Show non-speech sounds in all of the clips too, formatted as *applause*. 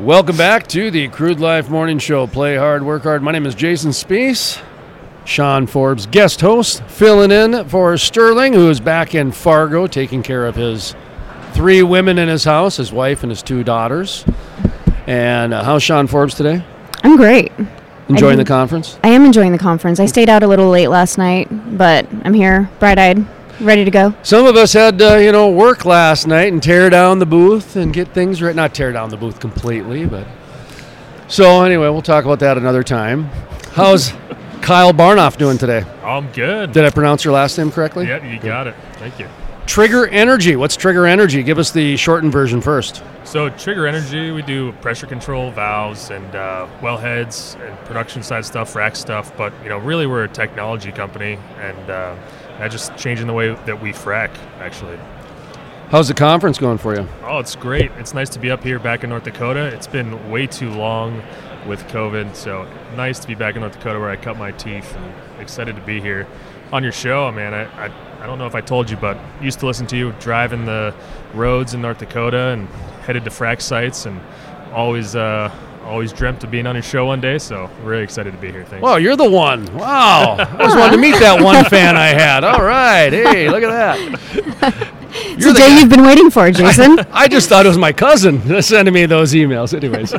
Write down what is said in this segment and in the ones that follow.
Welcome back to the Crude Life Morning Show. Play hard, work hard. My name is Jason Spiess. Sean Forbes, guest host, filling in for Sterling, who is back in Fargo taking care of his three women in his house, his wife and his two daughters. And uh, how's Sean Forbes today? I'm great. Enjoying the conference? I am enjoying the conference. I stayed out a little late last night, but I'm here, bright-eyed, ready to go. Some of us had, uh, you know, work last night and tear down the booth and get things right. Not tear down the booth completely, but. So, anyway, we'll talk about that another time. How's *laughs* Kyle Barnoff doing today? I'm good. Did I pronounce your last name correctly? yeah, you got it. Thank you. Trigger Energy. What's Trigger Energy? Give us the shortened version first. So, Trigger Energy, we do pressure control valves and uh, wellheads and production side stuff, rack stuff. But you know, really, we're a technology company, and uh, that just changing the way that we frack. Actually, How's the conference going for you? oh, it's great. It's nice to be up here back in North Dakota. It's been way too long with COVID, so nice to be back in North Dakota where I cut my teeth. And excited to be here on your show, man. I, I I don't know if I told you, but used to listen to you driving the roads in North Dakota and headed to frac sites, and always uh, always dreamt of being on your show one day. So really excited to be here. Thanks. Wow, you're the one. Wow. *laughs* I just wanted to meet that one fan I had. All right. Hey, look at that. *laughs* It's the day you've been waiting for, *laughs* Jason. I just thought it was my cousin sending me those emails. Anyways.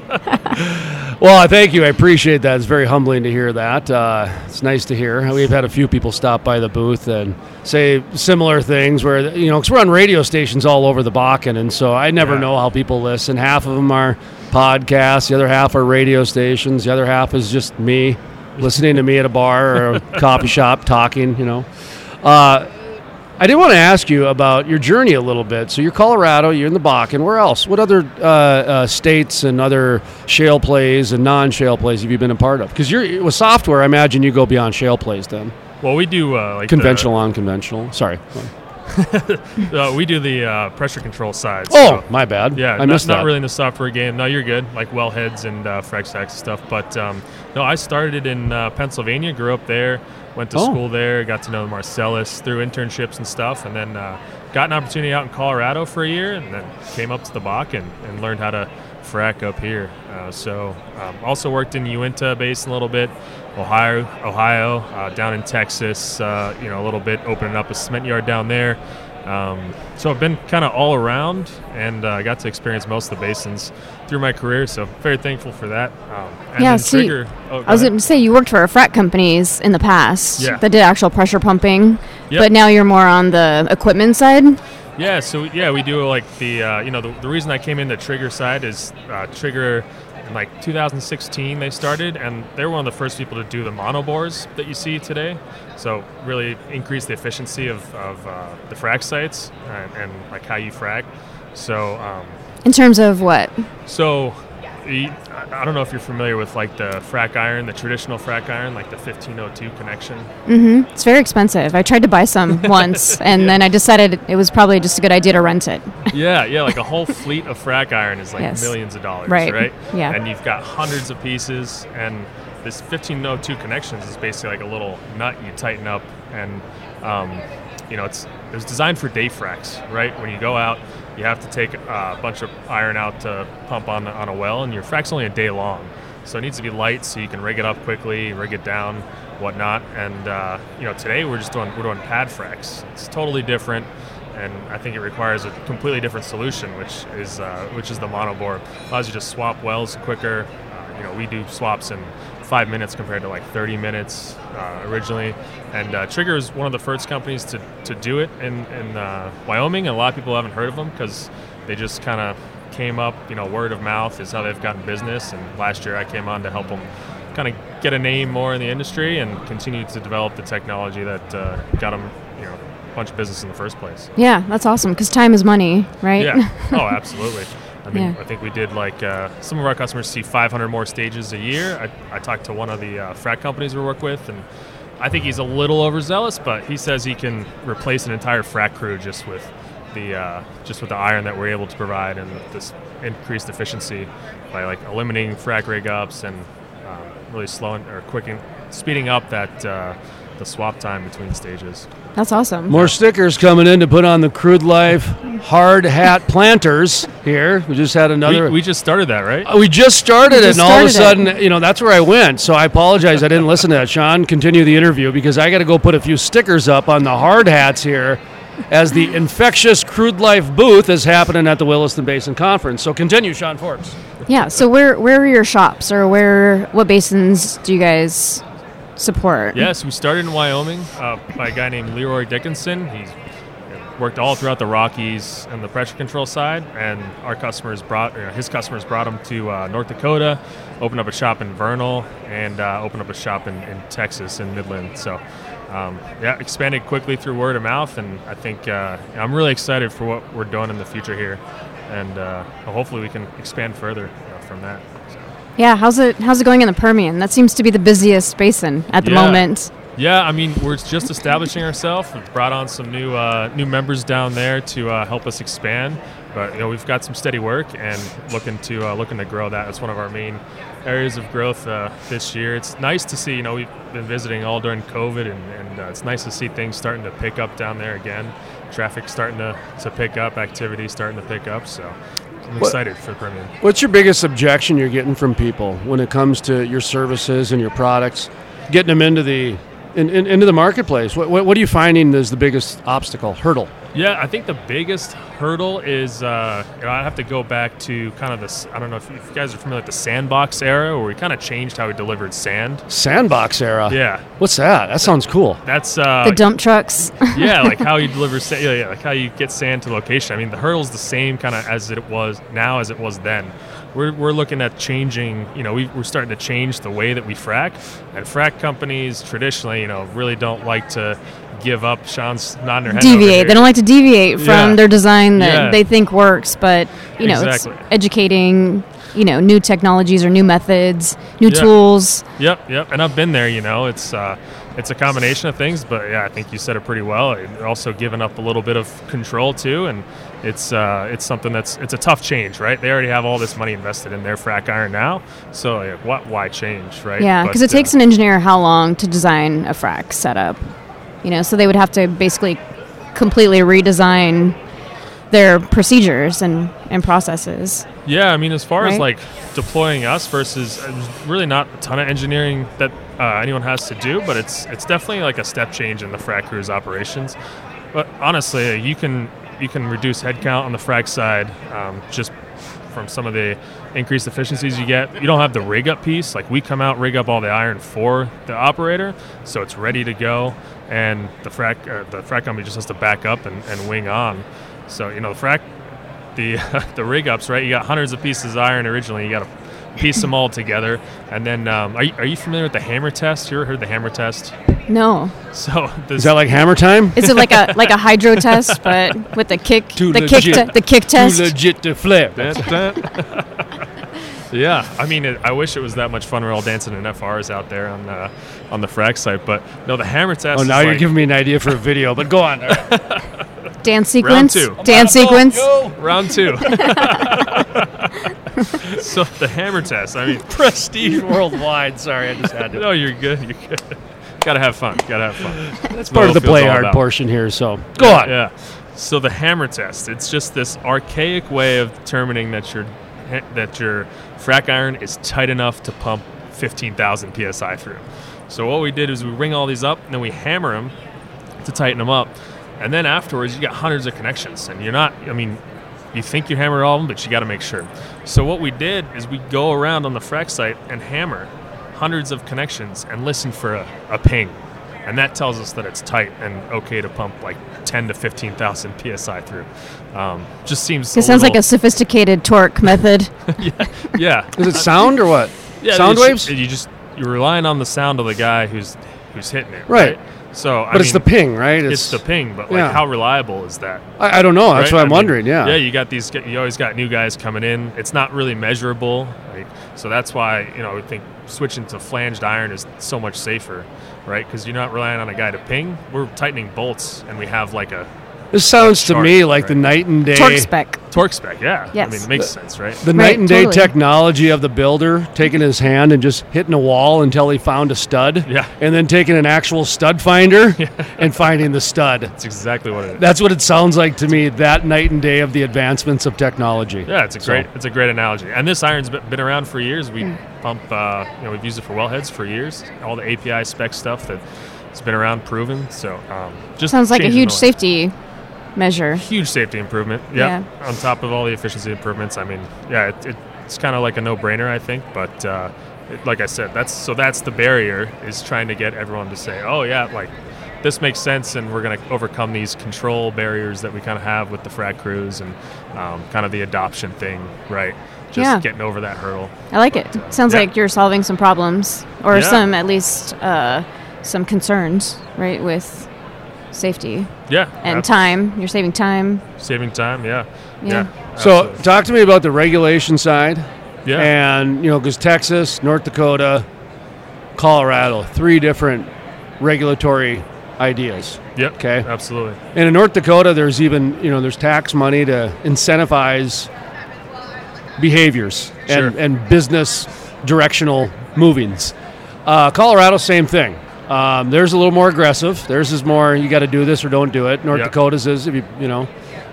well, thank you. I appreciate that. It's very humbling to hear that. Uh, it's nice to hear. We've had a few people stop by the booth and say similar things where, you know, because we're on radio stations all over the Bakken. And so I never Yeah. know how people listen. Half of them are podcasts, the other half are radio stations, the other half is just me listening to me at a bar or a *laughs* coffee shop talking, you know. Uh, I did want to ask you about your journey a little bit. So you're Colorado, you're in the Bakken. Where else? What other uh, uh, states and other shale plays and non-shale plays have you been a part of? Because you're with software, I imagine you go beyond shale plays then. well, we do uh, like Conventional, unconventional. Sorry. *laughs* Uh, we do the uh, pressure control side. Oh, my bad. Yeah, I not, missed not that. really in the software game. No, you're good. Like well heads and uh, frac stacks and stuff. But um, no, I started in uh, Pennsylvania. Grew up there. Went to Oh. school there. Got to know Marcellus through internships and stuff. And then uh, got an opportunity out in Colorado for a year. And then came up to the Bakken and learned how to frac up here. Uh, so um, also worked in Uinta Basin a little bit. Ohio, Ohio, uh, down in Texas, uh, you know, a little bit opening up a cement yard down there. Um, so I've been kind of all around, and I uh, got to experience most of the basins through my career. So very thankful for that. Um, Yeah, see, Trigger. Oh, go I was going to say you worked for a frac companies in the past Yeah. that did actual pressure pumping, Yep. but now you're more on the equipment side. Yeah, so yeah, we do like the uh, you know the, the reason I came in the Trigger side is uh, Trigger in like 2016 they started and they were one of the first people to do the monobores that you see today. So really increase the efficiency of, of uh, the frac sites and, and like how you frac. So um, In terms of what? so I don't know if you're familiar with like the frac iron, the traditional frac iron, like the 1502 connection. Mm-hmm. It's very expensive. I tried to buy some *laughs* once, and then I decided it was probably just a good idea to rent it. yeah, *laughs* yeah, like a whole fleet of frac iron is like Yes. millions of dollars, Right, right? yeah. And you've got hundreds of pieces, and this 1502 connections is basically like a little nut you tighten up, and um, you know it's it was designed for day fracs, right? When you go out, you have to take a bunch of iron out to pump on on a well, and your frac's only a day long, so it needs to be light so you can rig it up quickly, rig it down, whatnot. And uh, you know today we're just doing we're doing pad fracs. It's totally different and I think it requires a completely different solution, which is uh, which is the monobore. Allows you to swap wells quicker. Uh, you know, we do swaps in five minutes compared to like 30 minutes uh, originally. And uh, Trigger is one of the first companies to, to do it in, in uh, Wyoming, and a lot of people haven't heard of them because they just kind of came up. You know, word of mouth is how they've gotten business. And last year I came on to help them kind of get a name more in the industry and continue to develop the technology that uh, got them, you know, a bunch of business in the first place. Yeah, that's awesome because time is money, right? Yeah. Oh, *laughs* absolutely. I mean, Yeah. I think we did like uh, some of our customers see 500 more stages a year. I, I talked to one of the uh, frac companies we work with, and I think he's a little overzealous, but he says he can replace an entire frac crew just with the uh, just with the iron that we're able to provide and this increased efficiency by like eliminating frac rig ups and uh, really slowing or quicking, speeding up that uh, the swap time between stages. That's awesome. More stickers coming in to put on the Crude Life hard hat planters here. We just had another. We, we just started that, right? Uh, we just started We it, just and all of a started sudden, you know, that's where I went. So I apologize, I didn't listen to that. Sean, continue the interview because I got to go put a few stickers up on the hard hats here, as the infectious Crude Life booth is happening at the Williston Basin Conference. So continue, Sean Forbes. Yeah. So where where are your shops, or where what basins do you guys support? Yes, we started in Wyoming uh, by a guy named Leroy Dickinson. He's worked all throughout the Rockies and the pressure control side, and our customers brought, or his customers brought him to uh, North Dakota, opened up a shop in Vernal, and uh, opened up a shop in, in Texas in Midland. So, um, yeah, expanded quickly through word of mouth, and I think uh, I'm really excited for what we're doing in the future here, and uh, hopefully we can expand further uh, from that. Yeah. How's it How's it going in the Permian? That seems to be the busiest basin at the Yeah. moment. Yeah, I mean, we're just establishing ourselves. We've brought on some new uh, new members down there to uh, help us expand. But you know, we've got some steady work and looking to uh, looking to grow that. It's one of our main areas of growth uh, this year. It's nice to see. You know, we've been visiting all during COVID, and, and uh, it's nice to see things starting to pick up down there again. Traffic starting to, to pick up, activity starting to pick up. So I'm What- excited for the Permian. What's your biggest objection you're getting from people when it comes to your services and your products, getting them into the in, in, into the marketplace? What, what, what are you finding is the biggest obstacle, hurdle? Yeah, I think the biggest hurdle is uh, you know, I have to go back to kind of this. I don't know if you, if you guys are familiar with the sandbox era, where we kind of changed how we delivered sand. Sandbox era. Yeah, What's that? That sounds cool. that's uh, The dump trucks. *laughs* yeah, like how you deliver sand. *laughs* Yeah, yeah, like how you get sand to location. I mean, the hurdle's the same kind of as it was now as it was then. We're, we're looking at changing. You know, we, we're starting to change the way that we frack, and frack companies traditionally, you know, really don't like to give up. Sean's nodding her head. deviate. They don't like to deviate from Yeah. their design that Yeah. they think works, but you know, Exactly. it's educating, you know, new technologies or new methods, new Yeah. tools. Yep, yep. And I've been there. You know, it's uh, it's a combination of things, but yeah, I think you said it pretty well. Also giving up a little bit of control too, and it's uh, it's something that's it's a tough change, right? They already have all this money invested in their frac iron now, so like, what why change, right? Yeah, because it uh, takes an engineer how long to design a frac setup? You know, so they would have to basically completely redesign their procedures and, and processes. Yeah, I mean, as far as like deploying us versus uh, really not a ton of engineering that uh, anyone has to do, but it's it's definitely like a step change in the frac crew's operations. But honestly, you can you can reduce headcount on the frac side um, just from some of the increased efficiencies you get. You don't have the rig up piece. Like we come out, rig up all the iron for the operator, so it's ready to go, and the frac uh, the frac company just has to back up and, and wing on. So you know the frac the *laughs* the rig ups, right? You got hundreds of pieces of iron originally. You got to piece them all together, and then um, are, you, are you familiar with the hammer test? You ever heard the hammer test? No, So *laughs* Is that like hammer time? is it like a like a hydro *laughs* test, but with the kick, Too the kick, te- the kick test? Too legit to flip. yeah, I mean, it, I wish it was that much fun. We're all dancing in FRs out there on the on the frac site, but no, the hammer test. Oh, is now you're like- giving me an idea for a video, but go on. All right. Dance sequence. two. Dance sequence. round two. *laughs* *laughs* so the hammer test. I mean, Prestige *laughs* worldwide. Sorry, I just had to. no, you're good. You're good. Gotta have fun. Gotta have fun. That's part of the play hard portion here. So go on. Yeah. So the hammer test, it's just this archaic way of determining that your that your frac iron is tight enough to pump 15,000 psi through. So what we did is we ring all these up and then we hammer them to tighten them up. And then afterwards you got hundreds of connections and you're not I mean you think you hammered all of them but you got to make sure. So what we did is we go around on the frac site and hammer hundreds of connections and listen for a, a ping and that tells us that it's tight and okay to pump like 10 to 15,000 psi through. Um, just seems. It sounds like a sophisticated torque method. *laughs* *laughs* yeah, Is it sound or what? yeah. sound waves? You just you're relying on the sound of the guy who's who's hitting it. Right. So, But it's the ping, right? It's, the ping, but like, yeah. how reliable is that? I, I don't know. That's right? what I I'm mean, wondering. Yeah. Yeah, you got these. You always got new guys coming in. It's not really measurable, like so. That's why you know I think switching to flanged iron is so much safer, right? Because you're not relying on a guy to ping. We're tightening bolts, and we have like a This sounds to me like the night and day. Torque spec. Torque spec, yeah. Yes. I mean, it makes sense, right? The Right, night and day totally. technology of the builder taking his hand and just hitting a wall until he found a stud. Yeah. And then taking an actual stud finder *laughs* and finding the stud. That's exactly what it is. That's what it sounds like to me. That night and day of the advancements of technology. Yeah, it's a So- great it's a great analogy. And this iron's been been around for years. We Hmm. pump, uh, you know, we've used it for wellheads for years. All the API spec stuff that It's been around, proven. So um, just Sounds like a huge safety measure. huge safety improvement. Yeah. On top of all the efficiency improvements, I mean, yeah, it, it, it's kind of like a no-brainer, I think. But uh, it, like I said, that's so that's the barrier is trying to get everyone to say, oh yeah, like this makes sense, and we're going to overcome these control barriers that we kind of have with the frac crews and um, kind of the adoption thing, right? Just Yeah. getting over that hurdle. I like it. Sounds Yeah. like you're solving some problems or Yeah. some, at least, uh, some concerns, right, with safety Yeah. and ab- time. You're saving time. Saving time. Yeah. Yeah. So absolutely. talk to me about the regulation side. yeah. And, you know, because Texas, North Dakota, Colorado, three different regulatory ideas. yep. okay. Absolutely. And in North Dakota, there's even, you know, there's tax money to incentivize behaviors and, and business directional movings. Uh, Colorado, same thing. Um, there's a little more aggressive. Theirs is more, you got to do this or don't do it. North Yeah. Dakota's is, if you, you know,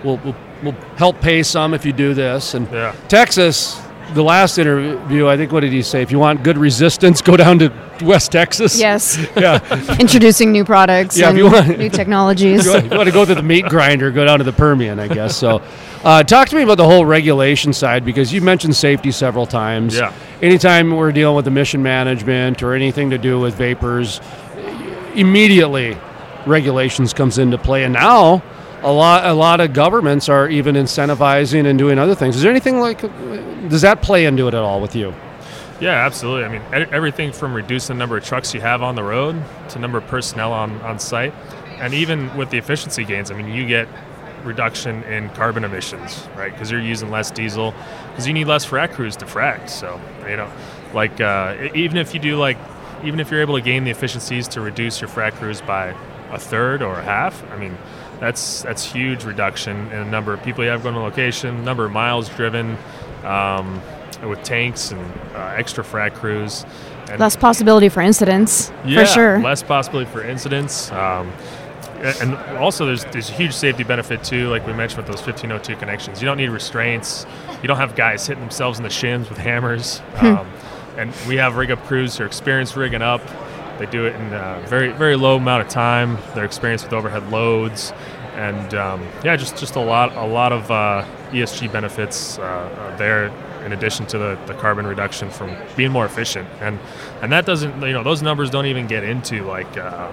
we'll, we'll, we'll help pay some if you do this. And Yeah. Texas, the last interview, I think, what did he say? If you want good resistance, go down to West Texas. Yes. *laughs* Yeah. *laughs* Introducing new products Yeah, if you want- new *laughs* technologies. You want, if you want to go to the meat grinder, go down to the Permian, I guess. So, uh, talk to me about the whole regulation side because you mentioned safety several times. Yeah. Anytime we're dealing with emission management or anything to do with vapors, immediately regulations comes into play, and now a lot a lot of governments are even incentivizing and doing other things. Is there anything like does that play into it at all with you? Yeah, absolutely. I mean, everything from reducing the number of trucks you have on the road to number of personnel on, on site, and even with the efficiency gains. I mean, you get reduction in carbon emissions, right? Because you're using less diesel, because you need less frac crews to frac. So, you know, like uh, even if you do like, even if you're able to gain the efficiencies to reduce your frac crews by a third or a half, I mean, that's that's huge reduction in the number of people you have going to location, number of miles driven. Um, with tanks and uh, extra frac crews. And Less possibility for incidents, yeah, for sure. Less possibility for incidents. Um, and also, there's there's a huge safety benefit too, like we mentioned with those 1502 connections. You don't need restraints. You don't have guys hitting themselves in the shins with hammers. Hmm. Um, and we have rig up crews who are experienced rigging up. They do it in a very very low amount of time. They're experienced with overhead loads, and um, yeah, just just a lot a lot of uh, ESG benefits uh, uh, there. In addition to the, the carbon reduction from being more efficient, and and that doesn't you know those numbers don't even get into like uh,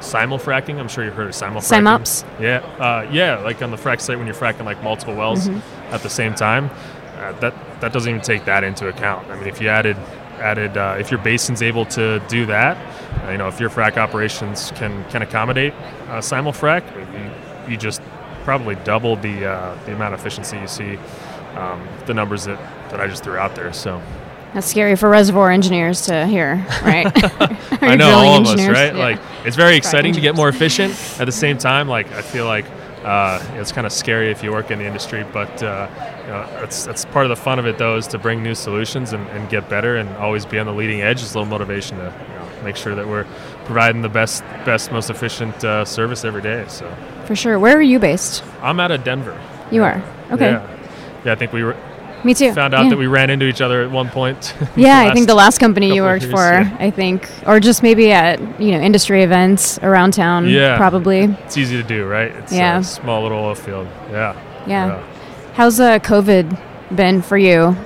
simul-fracking. I'm sure you've heard of simul-fracking. Simops? Yeah, uh, yeah, like on the frac site when you're fracking like multiple wells Mm-hmm. at the same time. Uh, that that doesn't even take that into account. I mean, if you added added uh, if your basin's able to do that, you know, if your frac operations can can accommodate uh, simul-frac, you, you just probably double the uh, the amount of efficiency you see. Um, the numbers that, that I just threw out there. So That's scary for reservoir engineers to hear, right? *laughs* *laughs* I know all of us, right? Yeah. Like it's very exciting to get more efficient. At the same time, like I feel like uh, it's kind of scary if you work in the industry, but uh, you know, that's that's part of the fun of it though is to bring new solutions and, and get better and always be on the leading edge. It's a little motivation to you know, make sure that we're providing the best, best, most efficient uh, service every day. So for sure. Where are you based? I'm out of Denver. You are. Okay. Yeah. Yeah, I think we were, Me too. found out yeah. that we ran into each other at one point. *laughs* Yeah, I think the last company you worked years, for, yeah. I think, or just maybe at you know industry events around town. Yeah. probably. It's easy to do, right? It's Yeah. a small little oil field. Yeah. Yeah. How's uh, COVID been for you?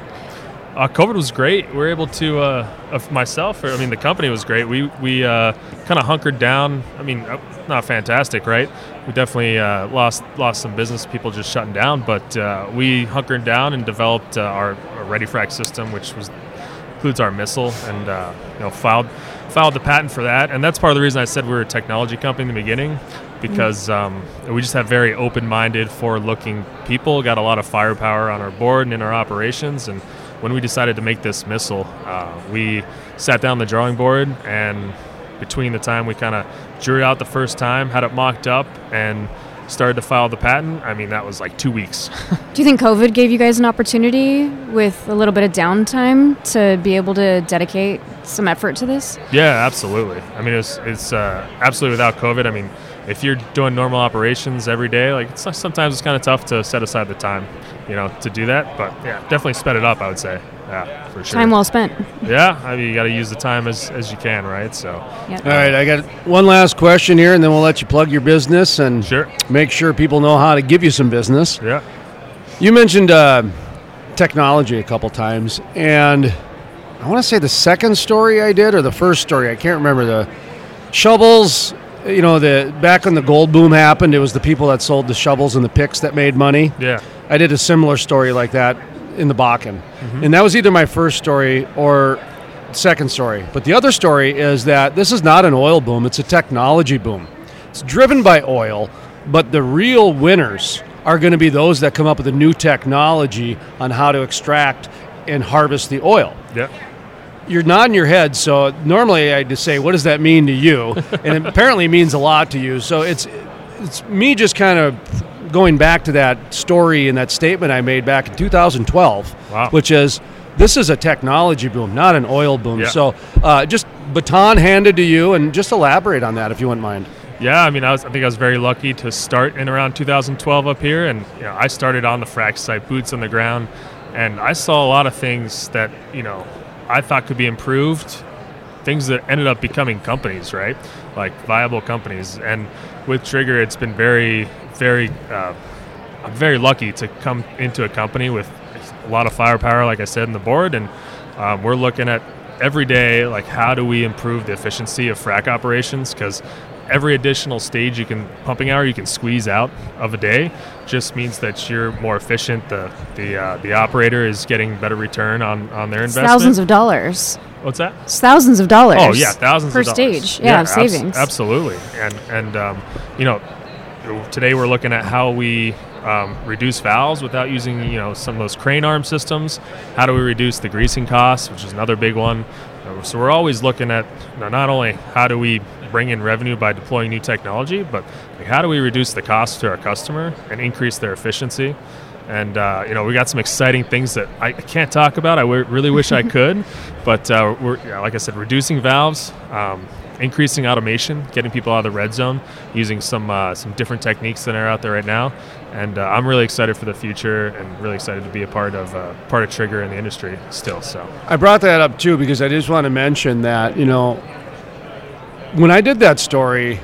Uh, COVID was great. We were able to, uh, myself, or, I mean, the company was great. We we uh, kind of hunkered down. I mean, uh, not fantastic, right? We definitely uh, lost lost some business, people just shutting down. But uh, we hunkered down and developed uh, our, our ReadyFrac system, which was includes our missile, and uh, you know filed filed the patent for that. And that's part of the reason I said we were a technology company in the beginning, because um, we just have very open-minded, forward-looking people. Got a lot of firepower on our board and in our operations, and when we decided to make this missile, uh, we sat down the drawing board and between the time we kind of drew it out the first time, had it mocked up, and started to file the patent, I mean, that was like two weeks. *laughs* Do you think COVID gave you guys an opportunity with a little bit of downtime to be able to dedicate some effort to this? yeah, absolutely. I mean, it's, it's uh, absolutely without COVID. I mean, if you're doing normal operations every day, like it's, sometimes it's kind of tough to set aside the time, you know, to do that. But yeah, definitely sped it up, I would say. Yeah, for sure. Time well spent. Yeah, I mean, you got to use the time as, as you can, right? So, Yep. All right, I got one last question here, and then we'll let you plug your business and sure. make sure people know how to give you some business. Yeah. You mentioned uh, technology a couple times, and I want to say the second story I did or the first story. I can't remember the shovels. You know, the back when the gold boom happened, it was the people that sold the shovels and the picks that made money. Yeah. I did a similar story like that in the Bakken, and that was either my first story or second story. But the other story is that this is not an oil boom; it's a technology boom. It's driven by oil, but the real winners are going to be those that come up with a new technology on how to extract and harvest the oil. Yeah. You're nodding your head, so normally I just say, "What does that mean to you?" and it apparently means a lot to you. So it's it's me just kind of going back to that story and that statement I made back in 2012, Wow. which is this is a technology boom, not an oil boom. Yeah. So uh, just baton handed to you, and just elaborate on that if you wouldn't mind. Yeah, I mean, I was. I think I was very lucky to start in around 2012 up here, and you know, I started on the frac site, boots on the ground, and I saw a lot of things that you know I thought could be improved, things that ended up becoming companies, right? Like viable companies. And with Trigger, it's been very, very. Uh, I'm very lucky to come into a company with a lot of firepower, like I said, in the board, and um, we're looking at every day, like how do we improve the efficiency of frac operations? Because every additional stage you can pumping hour you can squeeze out of a day just means that you're more efficient. The the uh, the operator is getting better return on on their investment. Thousands of dollars. What's that? It's thousands of dollars. Oh yeah, thousands per of dollars. stage. Yeah, of abs- savings. absolutely. And and um, you know, today we're looking at how we um, reduce valves without using you know some of those crane arm systems. How do we reduce the greasing costs, which is another big one. So we're always looking at you know, not only how do we bring in revenue by deploying new technology, but like, how do we reduce the cost to our customer and increase their efficiency. And uh, you know we got some exciting things that I can't talk about. I w- really wish I *laughs* could, but uh, we're yeah, like I said, reducing valves, um, increasing automation, getting people out of the red zone, using some uh, some different techniques that are out there right now. And uh, I'm really excited for the future, and really excited to be a part of uh, part of Trigger in the industry still. So I brought that up too because I just want to mention that you know when I did that story,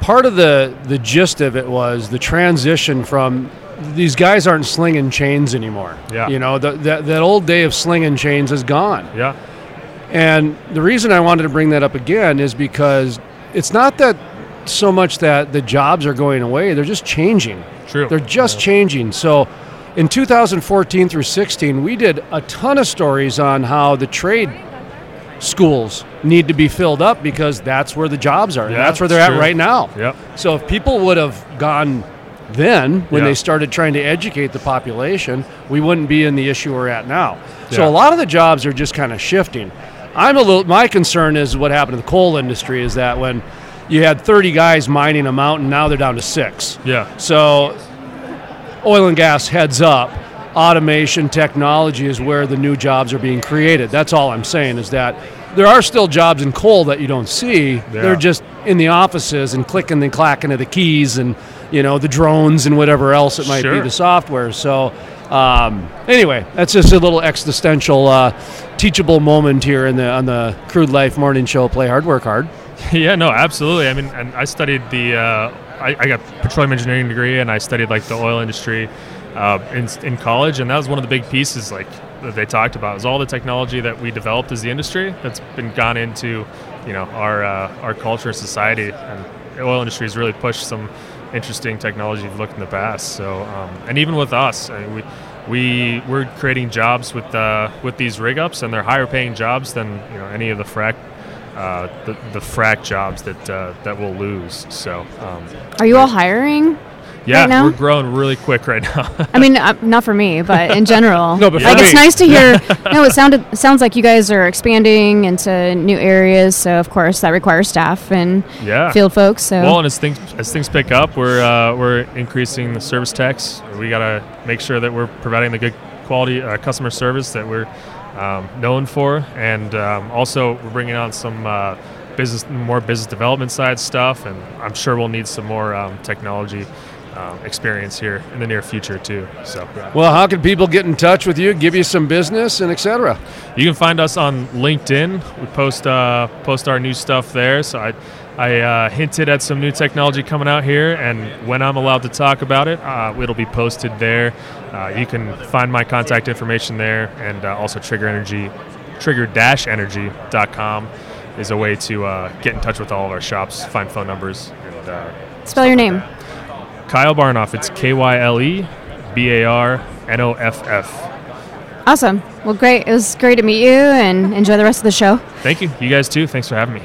part of the the gist of it was the transition from these guys aren't slinging chains anymore. Yeah. you know the, that that old day of slinging chains is gone. yeah, And the reason I wanted to bring that up again is because it's not that so much that the jobs are going away; they're just changing. true. They're just changing. So in 2014 through 16, we did a ton of stories on how the trade schools need to be filled up because that's where the jobs are. Yeah, that's where they're at true. right now. Yep. So if people would have gone then when Yeah. they started trying to educate the population, we wouldn't be in the issue we're at now. So a lot of the jobs are just kind of shifting. I'm a little my concern is what happened to the coal industry is that when you had 30 guys mining a mountain, now they're down to 6. Yeah. So, oil and gas heads up. Automation technology is where the new jobs are being created. That's all I'm saying is that there are still jobs in coal that you don't see. Yeah. They're just in the offices and clicking and clacking of the keys and you know the drones and whatever else it might be the software. So. Um, anyway, that's just a little existential, uh, teachable moment here in the on the Crude Life Morning Show. Play hard, work hard. *laughs* yeah, no, absolutely. I mean, and I studied the, uh, I, I got petroleum engineering degree, and I studied like the oil industry uh, in in college, and that was one of the big pieces like that they talked about is all the technology that we developed as the industry that's been gone into, you know, our uh, our culture, society, and the oil industry has really pushed some interesting technology you've looked in the past. So, um, and even with us, I mean, we. We we're creating jobs with uh, with these rig ups, and they're higher paying jobs than you know any of the frac uh, the, the frac jobs that uh, that we'll lose. So um, Are you all hiring? Yeah, right now? we're growing really quick right now. I mean, uh, not for me, but in *laughs* general. No, but for like it's nice to hear. *laughs* no, it sounded it sounds like you guys are expanding into new areas. So of course that requires staff and yeah. field folks. So Well, and as things as things pick up, we're uh, we're increasing the service techs. We gotta make sure that we're providing the good quality uh, customer service that we're um, known for, and um, also we're bringing on some uh, business, more business development side stuff, and I'm sure we'll need some more um, technology. Um, experience here in the near future too. So Well, how can people get in touch with you, give you some business, and etc.? You can find us on LinkedIn. We post uh, post our new stuff there. So I, I uh, hinted at some new technology coming out here, and when I'm allowed to talk about it, uh, it'll be posted there. Uh, you can find my contact information there, and uh, also Trigger Energy, trigger-energy.com is a way to uh, get in touch with all of our shops, find phone numbers, and uh, spell your name. Kyle Barnoff. It's K Y L E B A R N O F F. Awesome. Well, great. It was great to meet you and enjoy the rest of the show. Thank you. You guys too. Thanks for having me.